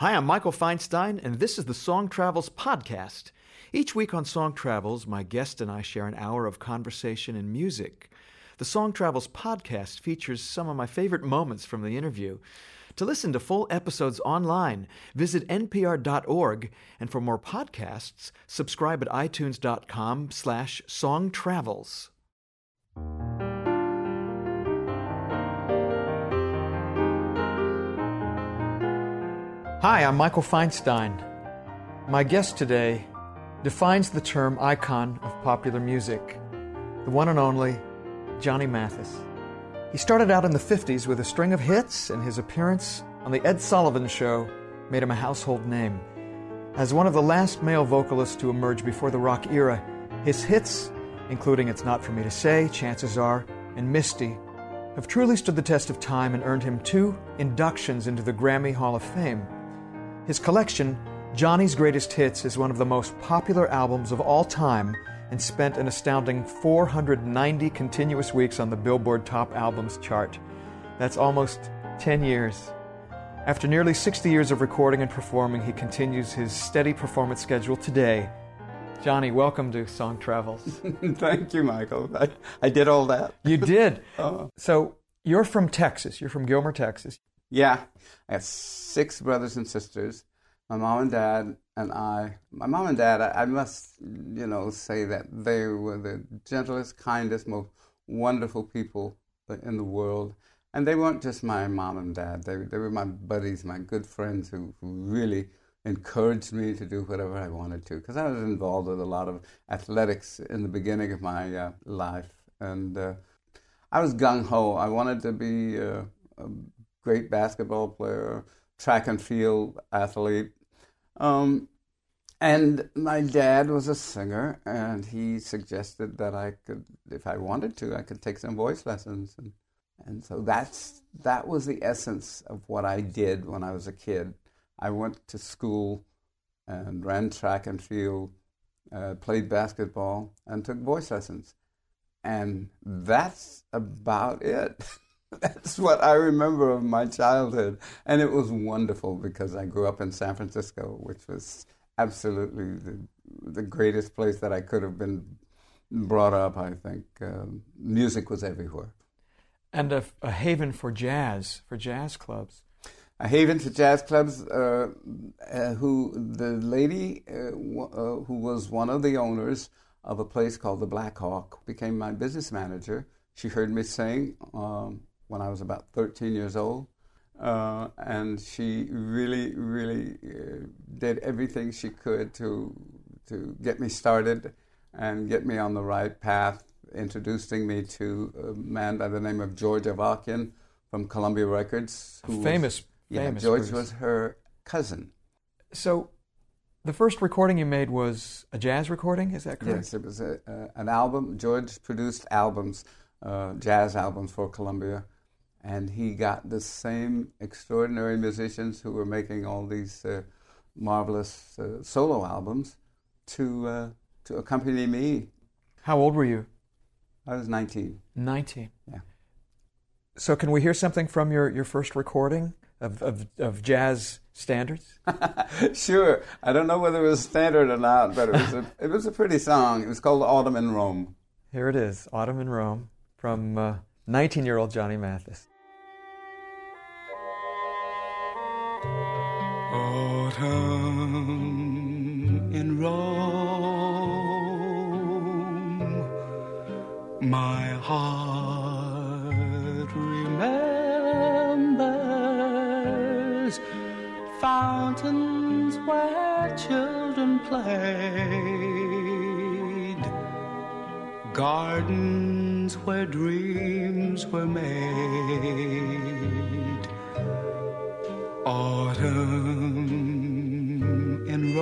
Hi, I'm Michael Feinstein, and this is the Song Travels Podcast. Each week on Song Travels, my guest and I share an hour of conversation and music. The Song Travels Podcast features some of my favorite moments from the interview. To listen to full episodes online, visit npr.org, and for more podcasts, subscribe at itunes.com slash songtravels. Hi, I'm Michael Feinstein. My guest today defines the term icon of popular music, the one and only Johnny Mathis. He started out in the 50s with a string of hits, and his appearance on The Ed Sullivan Show made him a household name. As one of the last male vocalists to emerge before the rock era, his hits, including It's Not For Me to Say, Chances Are, and Misty, have truly stood the test of time and earned him two inductions into the Grammy Hall of Fame. His collection, Johnny's Greatest Hits, is one of the most popular albums of all time and spent an astounding 490 continuous weeks on the Billboard Top Albums chart. That's almost 10 years. After nearly 60 years of recording and performing, he continues his steady performance schedule today. Johnny, welcome to Song Travels. Thank you, Michael. I, I did all that. You did. uh, so, you're from Texas. You're from Gilmer, Texas. Yeah. I have six brothers and sisters. My mom and dad and I. My mom and dad, I, I must, you know, say that they were the gentlest, kindest, most wonderful people in the world. And they weren't just my mom and dad. They, they were my buddies, my good friends who, really encouraged me to do whatever I wanted to. Because I was involved with a lot of athletics in the beginning of my uh, life. And uh, I was gung ho. I wanted to be uh, great basketball player, track and field athlete. Um, and my dad was a singer, and he suggested that I could, if I wanted to, I could take some voice lessons. And, and so that's, that was the essence of what I did when I was a kid. I went to school and ran track and field, uh, played basketball, and took voice lessons. And that's about it. That's what I remember of my childhood. And it was wonderful because I grew up in San Francisco, which was absolutely the, the greatest place that I could have been brought up, I think. Um, music was everywhere. And a, a, haven for jazz, for jazz clubs. A haven for jazz clubs, uh, uh, who the lady uh, w- uh, who was one of the owners of a place called the Black Hawk became my business manager. She heard me sing. Um, when I was about 13 years old. Uh, and she really, really uh, did everything she could to to get me started and get me on the right path. Introducing me to a man by the name of George Avakian from Columbia Records, who famous. Was, yeah, famous George person. was her cousin. So, the first recording you made was a jazz recording. Is that correct? Yes, it was a, uh, an album. George produced albums, uh, jazz albums for Columbia and he got the same extraordinary musicians who were making all these uh, marvelous uh, solo albums to uh, to accompany me. How old were you? I was 19. 19. Yeah. So can we hear something from your, your first recording of, of, of jazz standards? sure. I don't know whether it was standard or not, but it was a, it was a pretty song. It was called Autumn in Rome. Here it is, Autumn in Rome from 19 uh, year old Johnny Mathis. Autumn in Rome, my heart remembers fountains where children played, gardens where dreams were made. Autumn in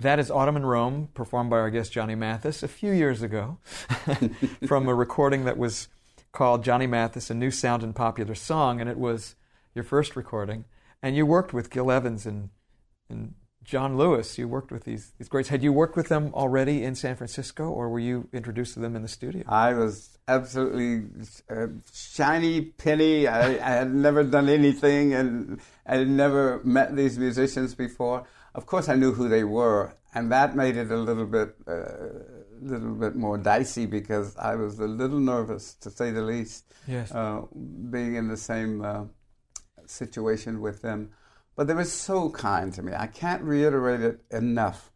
That is Autumn in Rome, performed by our guest Johnny Mathis a few years ago from a recording that was called Johnny Mathis, A New Sound in Popular Song, and it was your first recording. And you worked with Gil Evans and, and John Lewis. You worked with these, these greats. Had you worked with them already in San Francisco, or were you introduced to them in the studio? I was absolutely uh, shiny penny. I, I, had never done anything, and I had never met these musicians before. Of course, I knew who they were, and that made it a little bit, uh, little bit more dicey because I was a little nervous, to say the least, Yes. uh, being in the same uh, situation with them. But they were so kind to me. I can't reiterate it enough.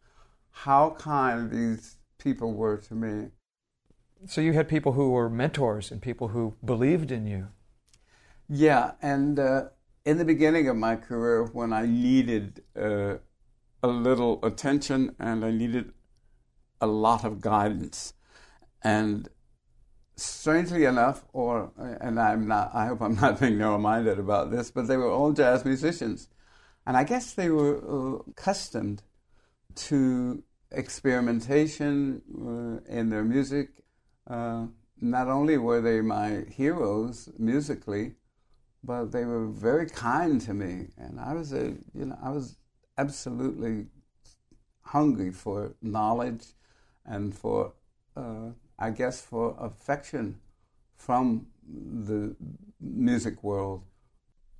How kind these people were to me. So you had people who were mentors and people who believed in you. Yeah, and uh, in the beginning of my career, when I needed uh, a little attention and I needed a lot of guidance, and strangely enough, or and I'm not, I hope I'm not being narrow-minded about this, but they were all jazz musicians, and I guess they were uh, accustomed to experimentation uh, in their music. Uh, not only were they my heroes musically, but they were very kind to me, and I was a you know I was absolutely hungry for knowledge and for uh, I guess for affection from the music world.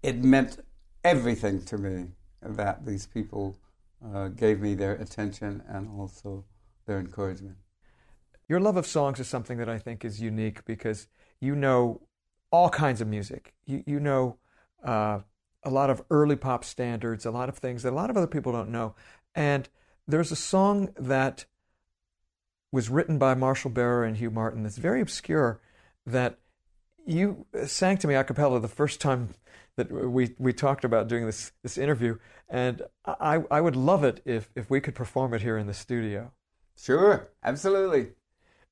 It meant everything to me that these people uh, gave me their attention and also their encouragement. Your love of songs is something that I think is unique because you know all kinds of music. You, you know uh, a lot of early pop standards, a lot of things that a lot of other people don't know. And there's a song that was written by Marshall Barer and Hugh Martin that's very obscure that you uh, sang to me a cappella the first time that we, we talked about doing this, this interview. And I, I would love it if, if we could perform it here in the studio. Sure, absolutely.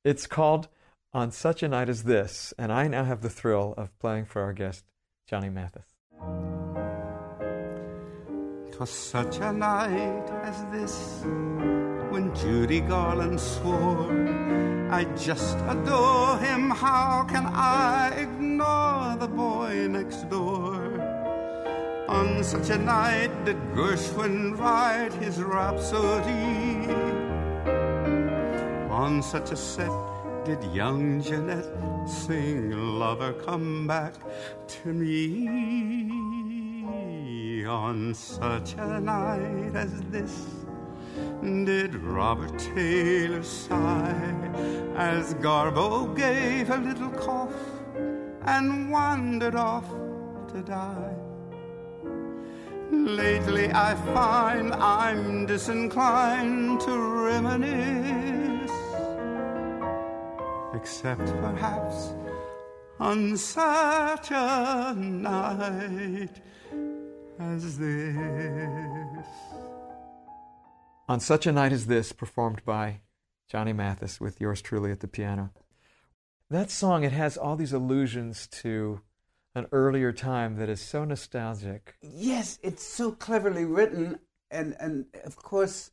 It's called On Such a Night as This, and I now have the thrill of playing for our guest, Johnny Mathis. 'Twas such a night as this when Judy Garland swore, I just adore him. How can I ignore the boy next door? On such a night did Gershwin write his rhapsody. On such a set did young Jeanette sing Lover Come Back to Me. On such a night as this did Robert Taylor sigh as Garbo gave a little cough and wandered off to die. Lately I find I'm disinclined to reminisce except perhaps on such a night as this. On Such a Night as This, performed by Johnny Mathis with yours truly at the piano. That song, it has all these allusions to an earlier time that is so nostalgic. Yes, it's so cleverly written, and and of course,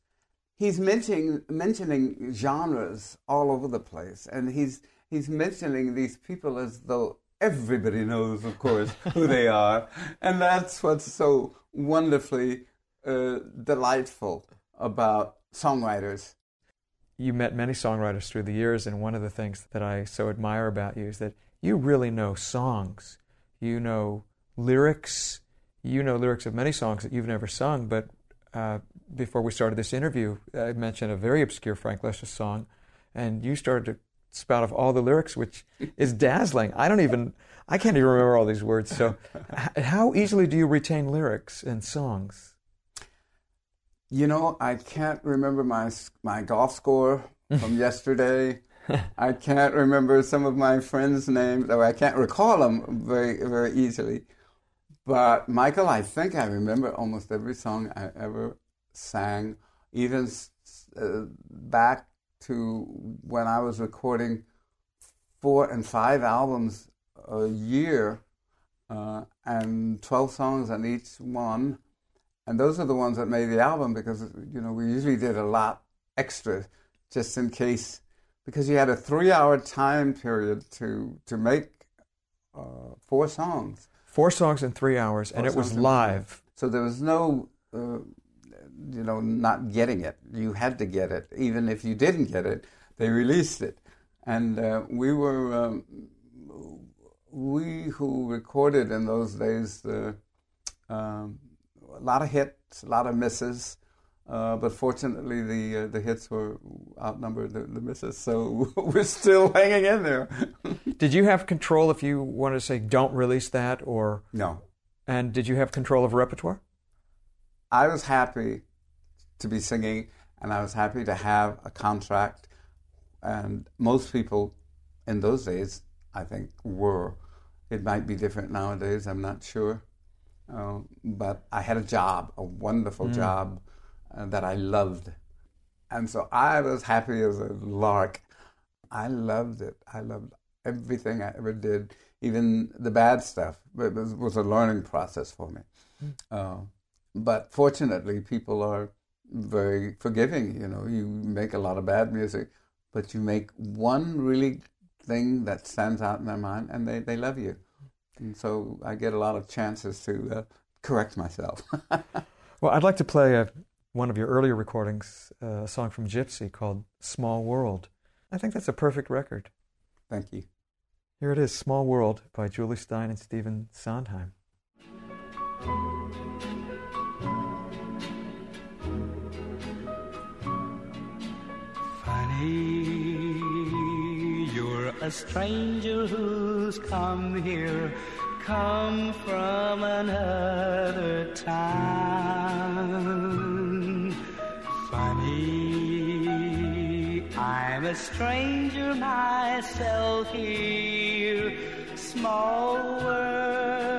he's mentioning mentioning genres all over the place, and he's he's mentioning these people as though everybody knows, of course, who they are, and that's what's so wonderfully uh, delightful about songwriters. You met many songwriters through the years, and one of the things that I so admire about you is that you really know songs. You know lyrics. You know lyrics of many songs that you've never sung, but uh, before we started this interview, I mentioned a very obscure Frank Loesser song, and you started to spout off all the lyrics, which is dazzling. I don't even, I can't even remember all these words. So, how easily do you retain lyrics in songs? You know, I can't remember my my golf score from yesterday. I can't remember some of my friends' names, or I can't recall them very very easily. But Michael, I think I remember almost every song I ever sang, even uh, back to when I was recording four and five albums a year, uh, and twelve songs on each one. And those are the ones that made the album because, you know, we usually did a lot extra just in case, because you had a three hour time period to, to make uh, four songs. Four songs in three hours, and it was live. So there was no, uh, you know, not getting it. You had to get it. Even if you didn't get it, they released it. And uh, we were, um, we who recorded in those days, uh, um, a lot of hits, a lot of misses. Uh, but fortunately, the uh, the hits were outnumbered the, the misses, so we're still hanging in there. Did you have control if you wanted to say don't release that, or no, and did you have control of repertoire? I was happy to be singing, and I was happy to have a contract. And most people in those days, I think, were. It might be different nowadays. I'm not sure, uh, but I had a job, a wonderful job uh, that I loved, and so I was happy as a lark. I loved it. I loved everything I ever did, even the bad stuff. It was, was a learning process for me. Uh, but fortunately, people are very forgiving. You know, you make a lot of bad music, but you make one really thing that stands out in their mind, and they, they love you. And so I get a lot of chances to uh, correct myself. Well, I'd like to play a, one of your earlier recordings, uh, a song from Gypsy called "Small World." I think that's a perfect record. Thank you. Here it is, "Small World" by Jule Styne and Stephen Sondheim. You're a stranger who's come here, come from another town. Funny, I'm a stranger myself here. Small world,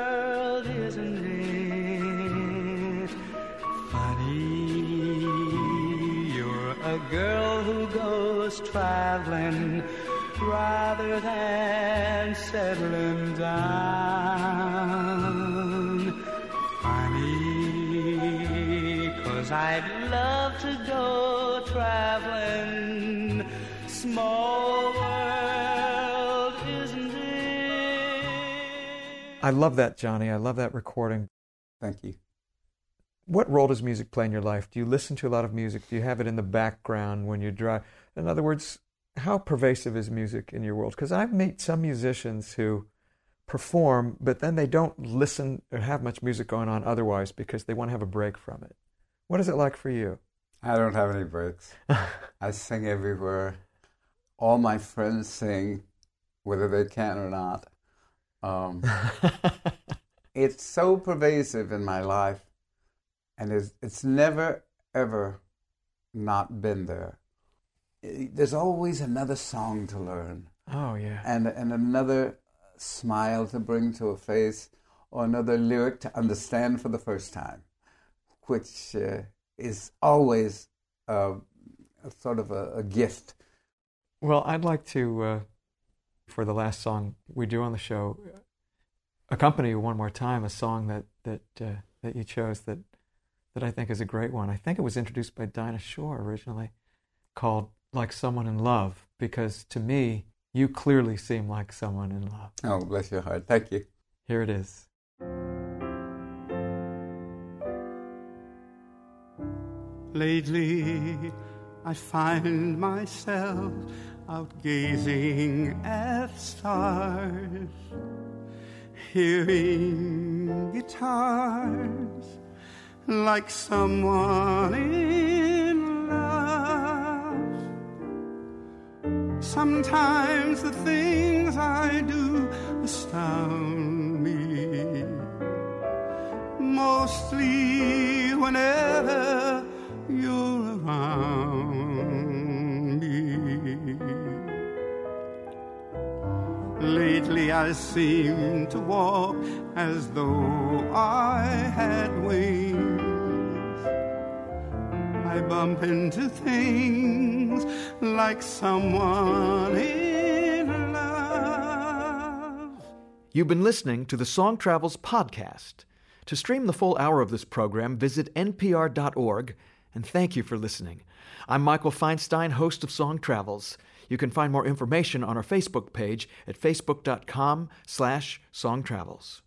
goes traveling rather than settling down. Funny, cause I'd love to go traveling. Small world, isn't it? I love that, Johnny. I love that recording. Thank you. What role does music play in your life? Do you listen to a lot of music? Do you have it in the background when you drive? In other words, how pervasive is music in your world? Because I've met some musicians who perform, but then they don't listen or have much music going on otherwise because they want to have a break from it. What is it like for you? I don't have any breaks. I sing everywhere. All my friends sing, whether they can or not. Um, it's so pervasive in my life, and it's, it's never, ever not been there. There's always another song to learn, oh, yeah. and, and another smile to bring to a face, or another lyric to understand for the first time, which uh, is always uh, a sort of a, a gift. Well, I'd like to, uh, for the last song we do on the show, accompany you one more time a song that that uh, that you chose that that I think is a great one. I think it was introduced by Dinah Shore originally, called "Like Someone in Love," because to me you clearly seem like someone in love. Oh, bless your heart. Thank you. Here it is. Lately, I find myself out gazing at stars, hearing guitars like someone in Sometimes the things I do astound me mostly whenever you're around me. Lately, I seem to walk as though I had wings. I bump into things like someone in love. You've been listening to the Song Travels podcast. To stream the full hour of this program, visit npr.org, and thank you for listening. I'm Michael Feinstein, host of Song Travels. You can find more information on our Facebook page at facebook.com slash songtravels.